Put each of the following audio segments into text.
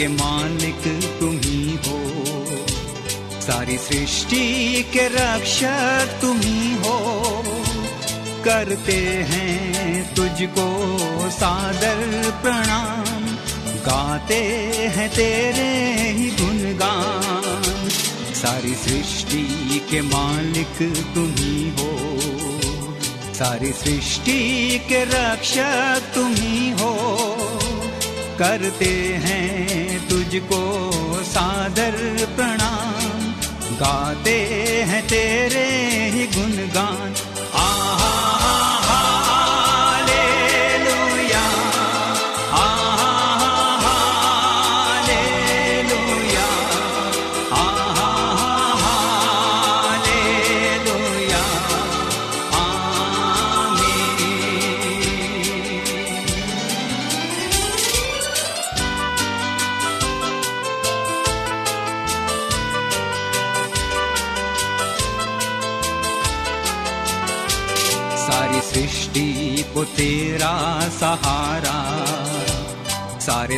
के मालिक तुम ही हो। सारी सृष्टि के रक्षक तुम ही हो। करते हैं तुझको सादर प्रणाम। गाते हैं तेरे ही गुणगान। सारी सृष्टि के मालिक तुम ही हो। सारी सृष्टि के रक्षक तुम ही हो। करते हैं तुझको सादर प्रणाम। गाते हैं तेरे ही गुणगान।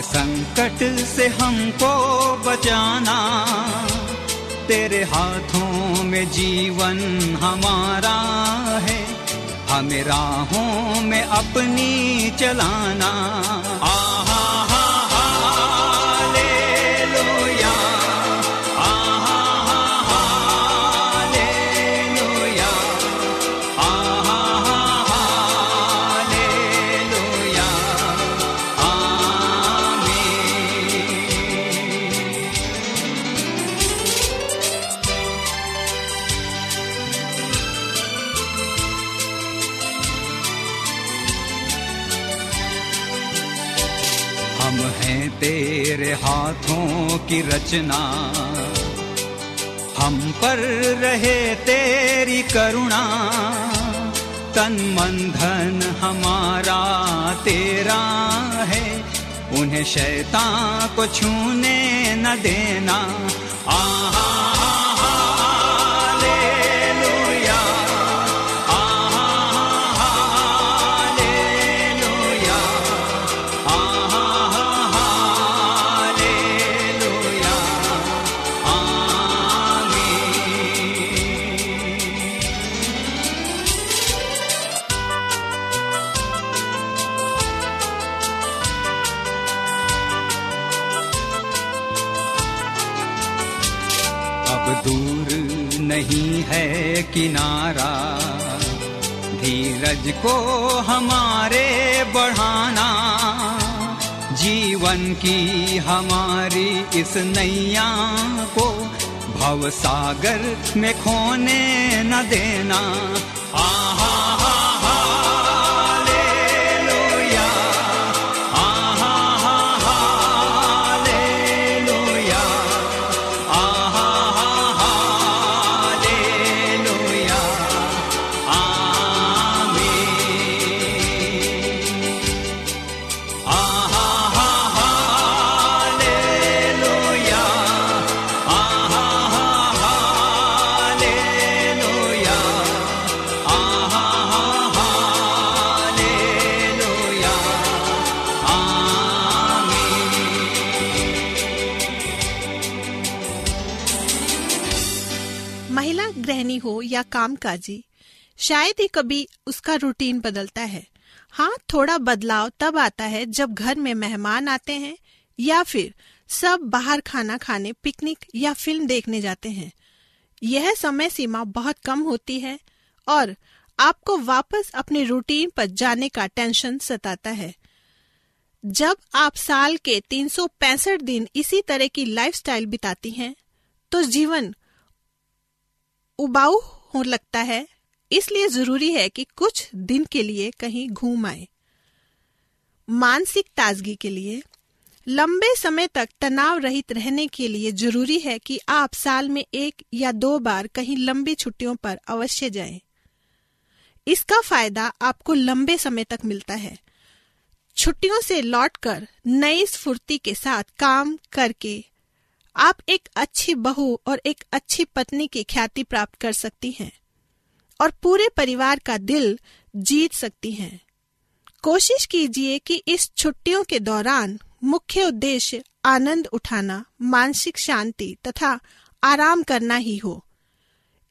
संकट से हमको बचाना। तेरे हाथों में जीवन हमारा है। हमें राहों में अपनी चलाना। आहा हाथों की रचना। हम पर रहे तेरी करुणा। तन मन धन हमारा तेरा है। उन्हें शैतान को छूने न देना। आहा। नहीं है किनारा। धीरज को हमारे बढ़ाना। जीवन की हमारी इस नैया को भव सागर में खोने न देना। हो या कामकाजी, शायद ही कभी उसका रूटीन बदलता है। हाँ थोड़ा बदलाव तब आता है जब घर में मेहमान आते हैं या फिर सब बाहर खाना खाने, पिकनिक या फ़िल्म देखने जाते हैं। यह समय सीमा बहुत कम होती है और आपको वापस अपने रूटीन पर जाने का टेंशन सताता है। जब आप साल के तीन सौ पैंसठ दिन इसी तरह की लाइफस्टाइल बिताती हैं तो जीवन उबाऊ हो लगता है, इसलिए ज़रूरी है कि कुछ दिन के लिए कहीं घूम आए मानसिक ताजगी के लिए, लंबे समय तक तनाव रहित रहने के लिए ज़रूरी है कि आप साल में एक या दो बार कहीं लंबी छुट्टियों पर अवश्य जाएँ। इसका फ़ायदा आपको लंबे समय तक मिलता है छुट्टियों से लौटकर नई स्फूर्ति के साथ काम करके आप एक अच्छी बहू और एक अच्छी पत्नी की ख्याति प्राप्त कर सकती हैं और पूरे परिवार का दिल जीत सकती हैं। कोशिश कीजिए कि इस छुट्टियों के दौरान मुख्य उद्देश्य आनंद उठाना, मानसिक शांति तथा आराम करना ही हो।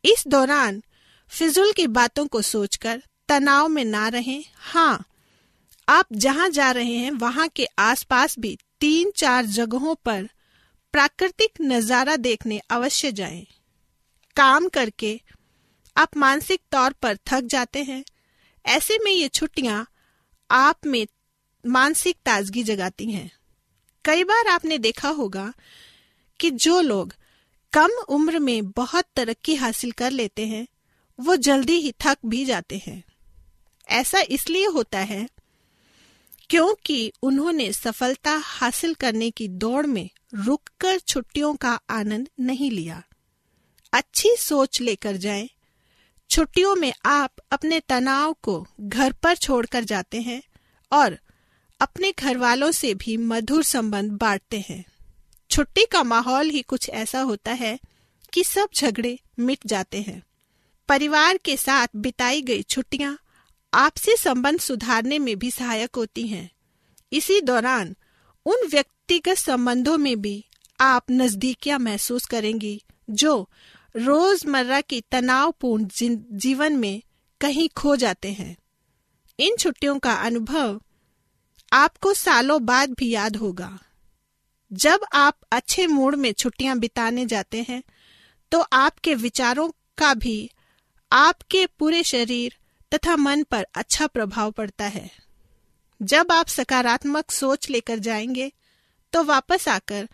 इस दौरान फिजुल की बातों को सोचकर तनाव में ना रहें। हाँ आप जहाँ जा रहे हैं, वहाँ के आसपास भी तीन चार जगहों पर प्राकृतिक नज़ारा देखने अवश्य जाएँ। काम करके आप मानसिक तौर पर थक जाते हैं। ऐसे में ये छुट्टियाँ आप में मानसिक ताजगी जगाती हैं। कई बार आपने देखा होगा कि जो लोग कम उम्र में बहुत तरक्की हासिल कर लेते हैं, वो जल्दी ही थक भी जाते हैं। ऐसा इसलिए होता है क्योंकि उन्होंने सफलता हासिल करने की दौड़ में रुककर छुट्टियों का आनंद नहीं लिया। अच्छी सोच लेकर जाएँ। छुट्टियों में आप अपने तनाव को घर पर छोड़कर जाते हैं और अपने घर वालों से भी मधुर संबंध बांटते हैं। छुट्टी का माहौल ही कुछ ऐसा होता है कि सब झगड़े मिट जाते हैं। परिवार के साथ बिताई गई छुट्टियाँ आपसी संबंध सुधारने में भी सहायक होती हैं। इसी दौरान उन व्यक्तिगत संबंधों में भी आप नजदीकियाँ महसूस करेंगी, जो रोज़मर्रा की तनावपूर्ण जीवन में कहीं खो जाते हैं। इन छुट्टियों का अनुभव आपको सालों बाद भी याद होगा। जब आप अच्छे मूड में छुट्टियाँ बिताने जाते हैं तो आपके विचारों का भी आपके पूरे शरीर तथा मन पर अच्छा प्रभाव पड़ता है। जब आप सकारात्मक सोच लेकर जाएँगे तो वापस आकर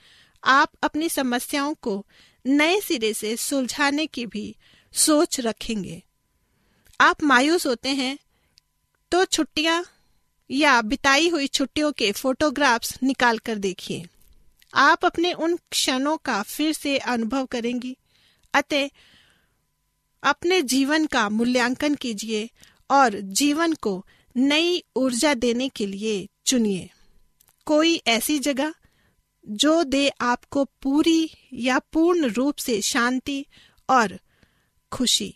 आप अपनी समस्याओं को नए सिरे से सुलझाने की भी सोच रखेंगे। आप मायूस होते हैं तो छुट्टियाँ या बिताई हुई छुट्टियों के फोटोग्राफ्स निकाल कर देखिए। आप अपने उन क्षणों का फिर से अनुभव करेंगी। अतः अपने जीवन का मूल्यांकन कीजिए और जीवन को नई ऊर्जा देने के लिए चुनिए। कोई ऐसी जगह जो दे आपको पूरी या पूर्ण रूप से शांति और खुशी।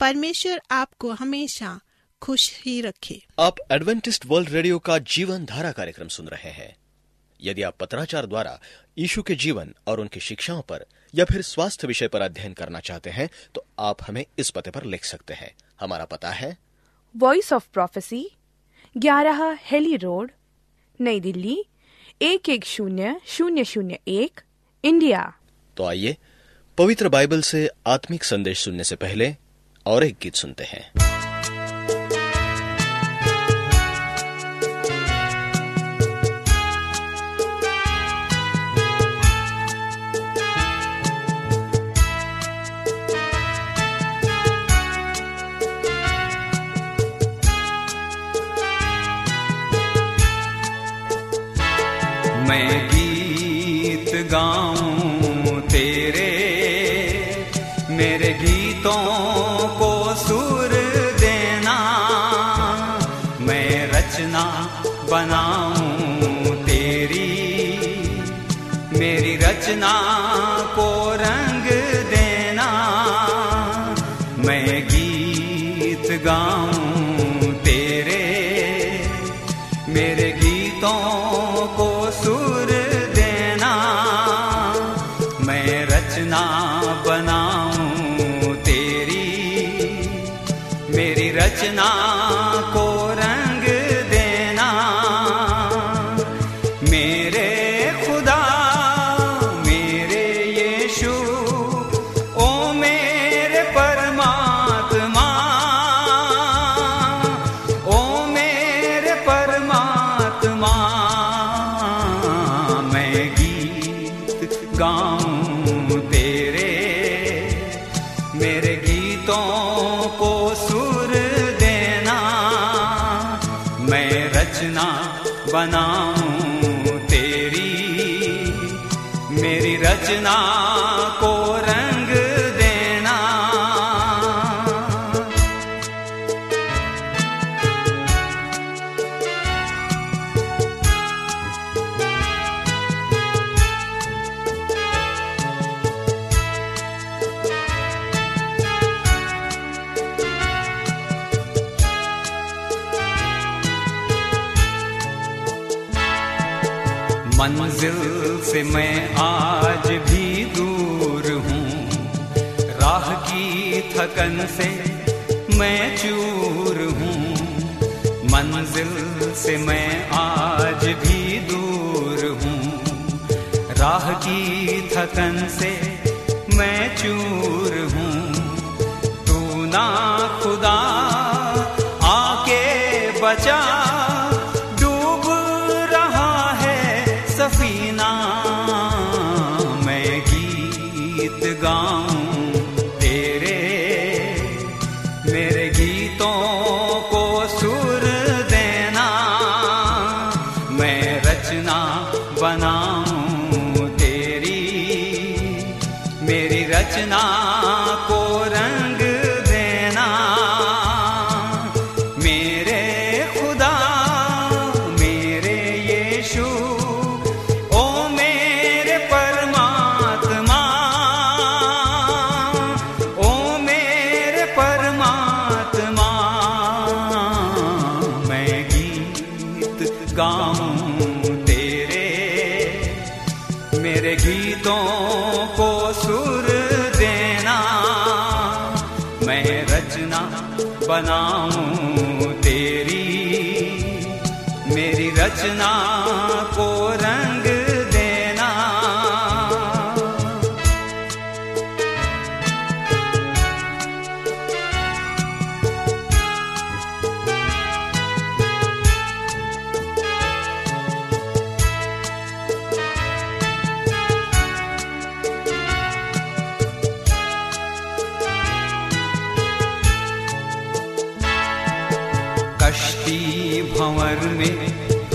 परमेश्वर आपको हमेशा खुश ही रखे। आप एडवेंटिस्ट वर्ल्ड रेडियो का जीवन धारा कार्यक्रम सुन रहे हैं। यदि आप पत्राचार द्वारा यीशु के जीवन और उनकी शिक्षाओं पर या फिर स्वास्थ्य विषय पर अध्ययन करना चाहते हैं तो आप हमें इस पते पर लिख सकते हैं। हमारा पता है। वॉइस ऑफ़ प्रोफेसी ग्यारह हेली रोड नई दिल्ली एक एक शून्य शून्य शून्य एक इंडिया। तो आइए पवित्र बाइबल से आत्मिक संदेश सुनने से पहले और एक गीत सुनते हैं। गीतों मंजिल से मैं आज भी दूर हूँ। राह की थकन से मैं चूर हूँ। मंजिल से मैं आज भी दूर हूँ। राह की थकन से मैं चूर हूँ। तू ना खुदा आके बचा बनाऊँ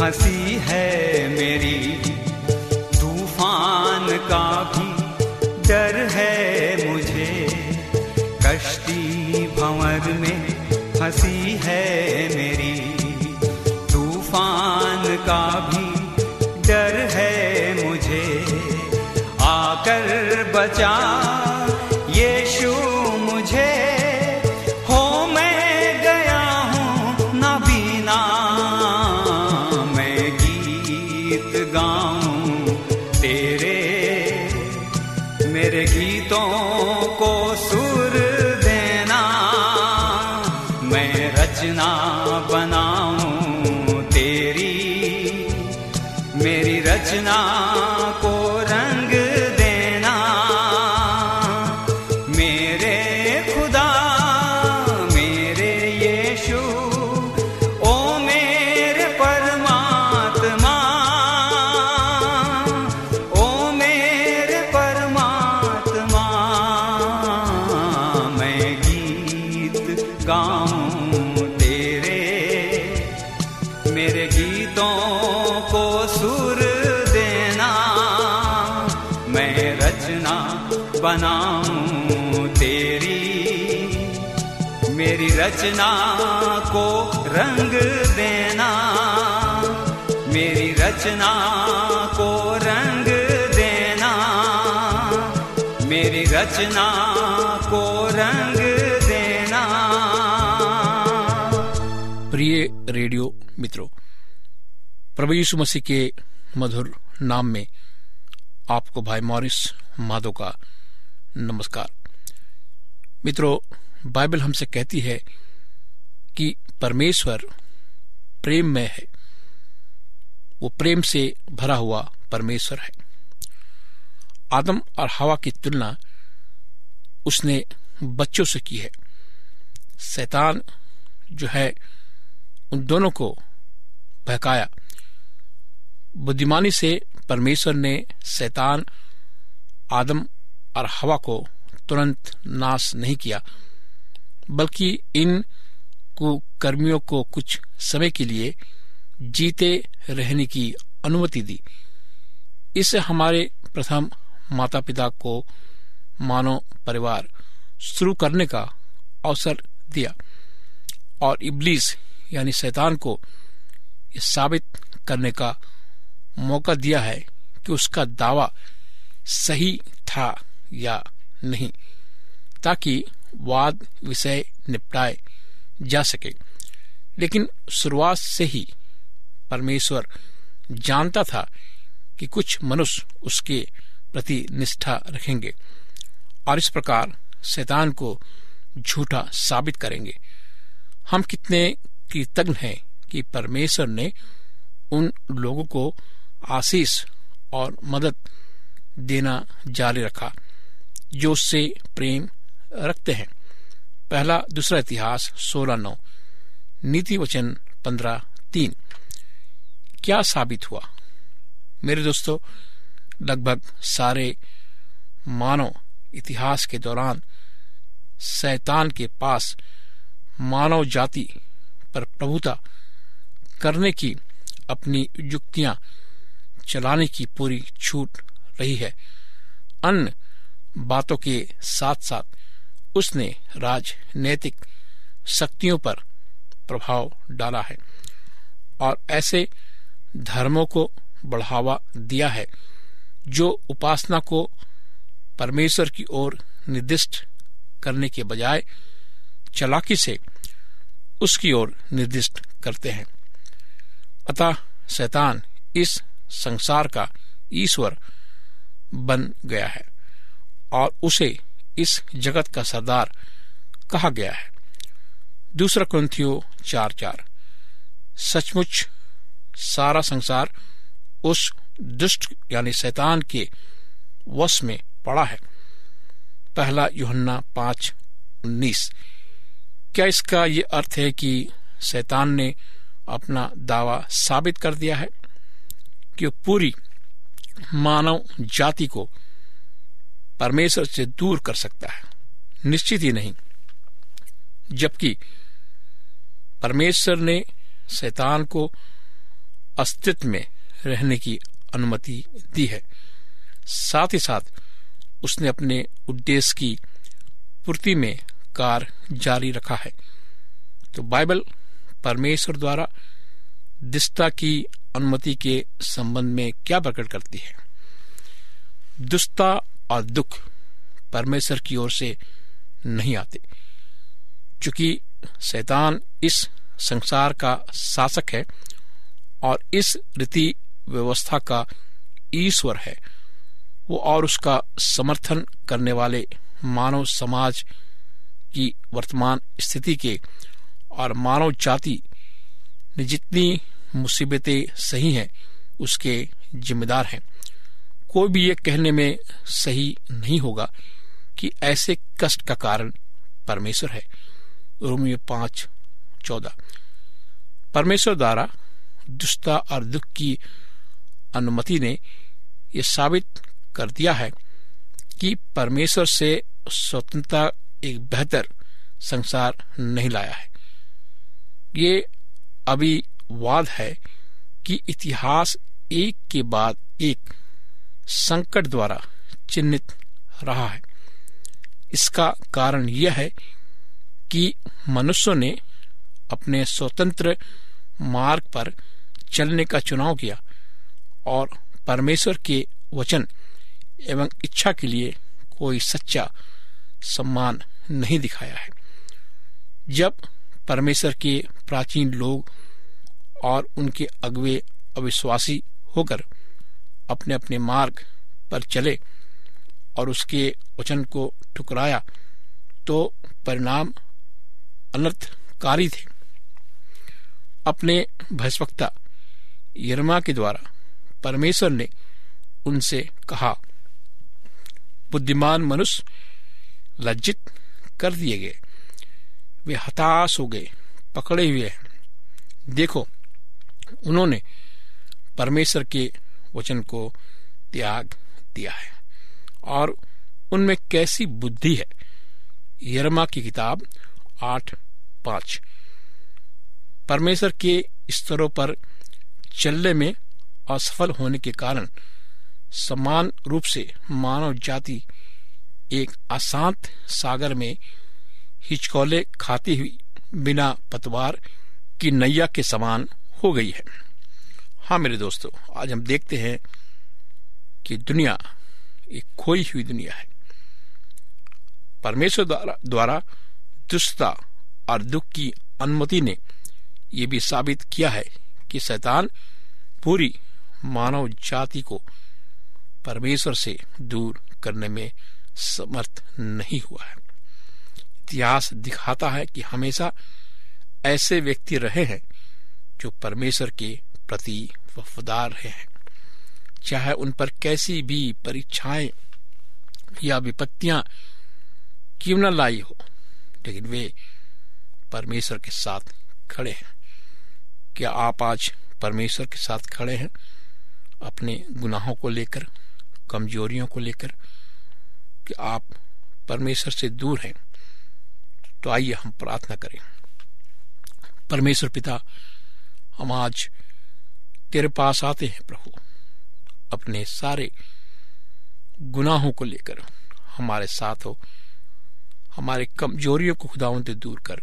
हँसी है मेरी, तूफ़ान का भी डर है मुझे। कश्ती भंवर में हँसी है मेरी, तूफ़ान का भी डर है मुझे। आकर बचा मेरे गीतों को सुर रचना को रंग देना। मेरी रचना को रंग देना। प्रिय रेडियो मित्रों, प्रभु यीशु मसीह के मधुर नाम में आपको भाई मॉरिस माधो का नमस्कार। मित्रों, बाइबल हमसे कहती है कि परमेश्वर प्रेम में है। वो प्रेम से भरा हुआ परमेश्वर है। आदम और हवा की तुलना उसने बच्चों से की है। शैतान जो है, उन दोनों को बहकाया। बुद्धिमानी से परमेश्वर ने शैतान, आदम और हवा को तुरंत नाश नहीं किया, बल्कि इन कुकर्मियों को कुछ समय के लिए जीते रहने की अनुमति दी। इससे हमारे प्रथम माता पिता को मानव परिवार शुरू करने का अवसर दिया और इब्लीस यानी शैतान को साबित करने का मौका दिया है कि उसका दावा सही था या नहीं, ताकि वाद विषय निपटाए जा सके। लेकिन शुरुआत से ही परमेश्वर जानता था कि कुछ मनुष्य उसके प्रति निष्ठा रखेंगे और इस प्रकार शैतान को झूठा साबित करेंगे। हम कितने कृतज्ञ हैं कि परमेश्वर ने उन लोगों को आशीष और मदद देना जारी रखा, जो उससे प्रेम रखते हैं। पहला, दूसरा इतिहास सोलह नौ, नीति वचन पंद्रह तीन। क्या साबित हुआ? मेरे दोस्तों, लगभग सारे मानव इतिहास के दौरान शैतान के पास मानव जाति पर प्रभुता करने की अपनी युक्तियाँ चलाने की पूरी छूट रही है। अन्य बातों के साथ साथ उसने राजनैतिक शक्तियों पर प्रभाव डाला है। और ऐसे धर्मों को बढ़ावा दिया है, जो उपासना को परमेश्वर की ओर निर्दिष्ट करने के बजाय चलाकी से उसकी ओर निर्दिष्ट करते हैं। अतः शैतान इस संसार का ईश्वर बन गया है और उसे इस जगत का सरदार कहा गया है। दूसरा क्रंथियो चार चार, सचमुच सारा संसार उस दुष्ट, यानी शैतान के वश में पड़ा है। पहला युहन्ना पाँच उन्नीस। क्या इसका ये अर्थ है कि शैतान ने अपना दावा साबित कर दिया है कि पूरी मानव जाति को परमेश्वर से दूर कर सकता है? निश्चित ही नहीं। जबकि परमेश्वर ने शैतान को अस्तित्व में रहने की अनुमति दी है। साथ ही साथ उसने अपने उद्देश्य की पूर्ति में कार्य जारी रखा है। तो बाइबल परमेश्वर द्वारा दिष्टा की अनुमति के संबंध में क्या प्रकट करती है? दुष्टा और दुख परमेश्वर की ओर से नहीं आते। चूँकि शैतान इस संसार का शासक है और इस रीति व्यवस्था का ईश्वर है। वो और उसका समर्थन करने वाले मानव समाज की वर्तमान स्थिति के और मानव जाति ने जितनी मुसीबतें सही हैं, उसके जिम्मेदार हैं। कोई भी ये कहने में सही नहीं होगा कि ऐसे कष्ट का कारण परमेश्वर है। रोमियो पाँच चौदह। परमेश्वर द्वारा दुष्टता और दुख की अनुमति ने यह साबित कर दिया है कि परमेश्वर से स्वतंत्रता एक बेहतर संसार नहीं लाया है। ये अभी वाद है कि इतिहास एक के बाद एक संकट द्वारा चिन्हित रहा है। इसका कारण यह है कि मनुष्यों ने अपने स्वतंत्र मार्ग पर चलने का चुनाव किया और परमेश्वर के वचन एवं इच्छा के लिए कोई सच्चा सम्मान नहीं दिखाया है। जब परमेश्वर के प्राचीन लोग और उनके अगवे अविश्वासी होकर अपने अपने मार्ग पर चले और उसके वचन को ठुकराया तो परिणाम अनर्थकारी थे। अपने भयस्वक्ता यरमा के द्वारा परमेश्वर ने उनसे कहा, बुद्धिमान मनुष्य लज्जित कर दिए गए। वे हताश हो गए, पकड़े हुए हैं। देखो, उन्होंने परमेश्वर के वचन को त्याग दिया है। और उनमें कैसी बुद्धि है? यरमा की किताब आठ पाँच। परमेश्वर के स्तरों पर चलने में असफल होने के कारण समान रूप से मानव जाति एक अशांत सागर में हिचकोले खाती हुई बिना पतवार की नैया के समान हो गई है। हाँ मेरे दोस्तों, आज हम देखते हैं कि दुनिया एक खोई हुई दुनिया है। परमेश्वर द्वारा दुष्टता और दुख की अनुमति ने यह भी साबित किया है कि शैतान पूरी मानव जाति को परमेश्वर से दूर करने में समर्थ नहीं हुआ है। इतिहास दिखाता है कि हमेशा ऐसे व्यक्ति रहे हैं जो परमेश्वर के प्रति वफादार रहे हैं। चाहे उन पर कैसी भी परीक्षाएँ या विपत्तियाँ क्यों न लाई हो, लेकिन वे परमेश्वर के साथ खड़े हैं। क्या आप आज परमेश्वर के साथ खड़े हैं? अपने गुनाहों को लेकर, कमजोरियों को लेकर, कि आप परमेश्वर से दूर हैं तो आइए हम प्रार्थना करें। परमेश्वर पिता, हम आज तेरे पास आते हैं प्रभु। अपने सारे गुनाहों को लेकर, हमारे साथ हो। हमारे कमजोरियों को खुदावन से दूर कर।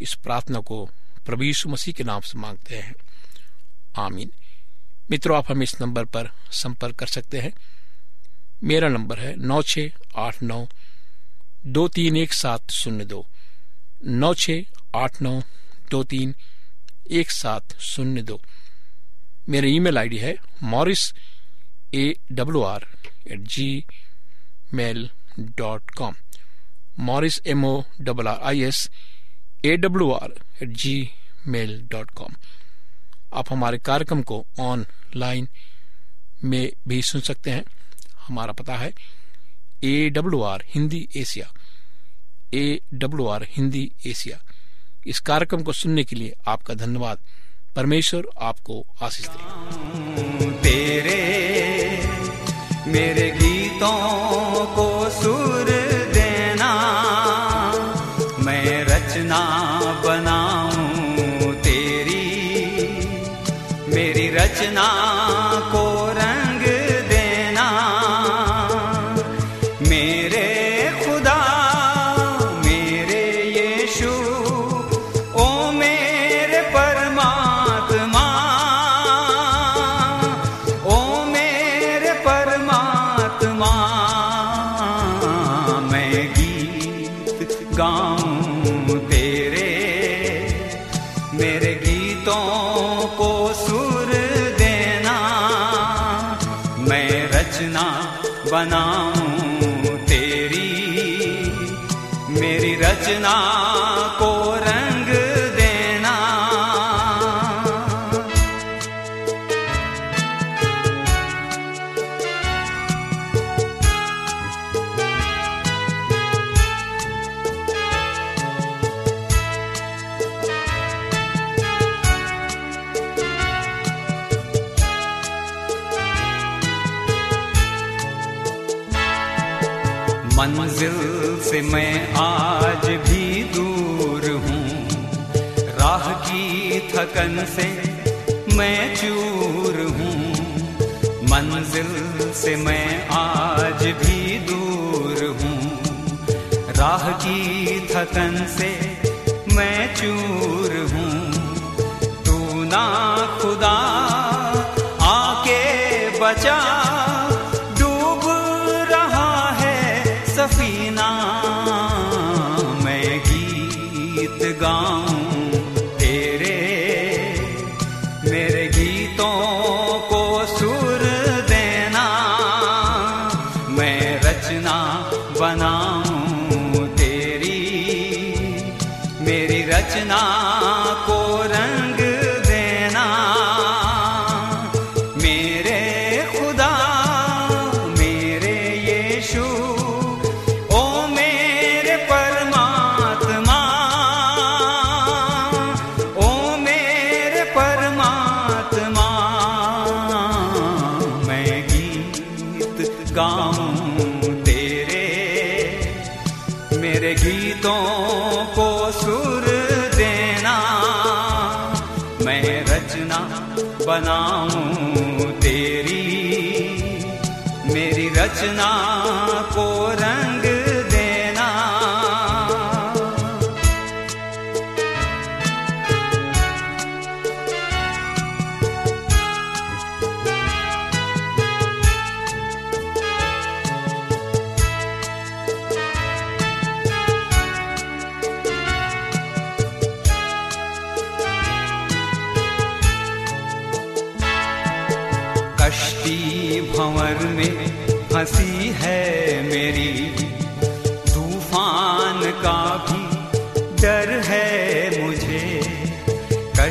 इस प्रार्थना को यीशु मसीह के नाम से मांगते हैं। आमीन। मित्रों, आप हम इस नंबर पर संपर्क कर सकते हैं। मेरा नंबर है नौ छ आठ नौ दो तीन एक सात शून्य दो। नौ छ आठ नौ दो तीन एक सात शून्य दो। मेरा ईमेल आईडी है Morris A W R at Gmail dot com. Morris M O double R I S A W R at Gmail dot com आप हमारे कार्यक्रम को ऑनलाइन में भी सुन सकते हैं। हमारा पता है A W R Hindi Asia. A W R Hindi Asia. इस कार्यक्रम को सुनने के लिए आपका धन्यवाद। परमेश्वर आपको आशीष दे। तेरे मेरे को सुर देना मैं रचना बनाऊँ तेरी मेरी रचना से मैं आज भी दूर हूँ। राह की थकन से मैं चूर हूँ। मंजिल से मैं आज भी दूर हूँ। राह की थकन से मैं चूर हूँ। तू ना खुदा गाऊं तेरे मेरे गीतों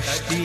कश्ती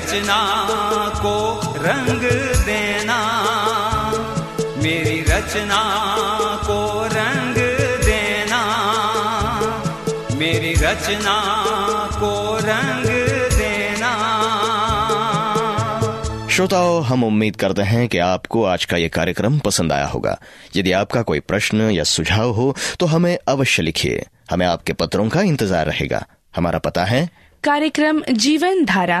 रचना को रंग देना। मेरी रचना को रंग देना। मेरी रचना को रंग देना। श्रोताओं हम उम्मीद करते हैं कि आपको आज का ये कार्यक्रम पसंद आया होगा। यदि आपका कोई प्रश्न या सुझाव हो तो हमें अवश्य लिखिए। हमें आपके पत्रों का इंतज़ार रहेगा। हमारा पता है कार्यक्रम Jeevan Dhara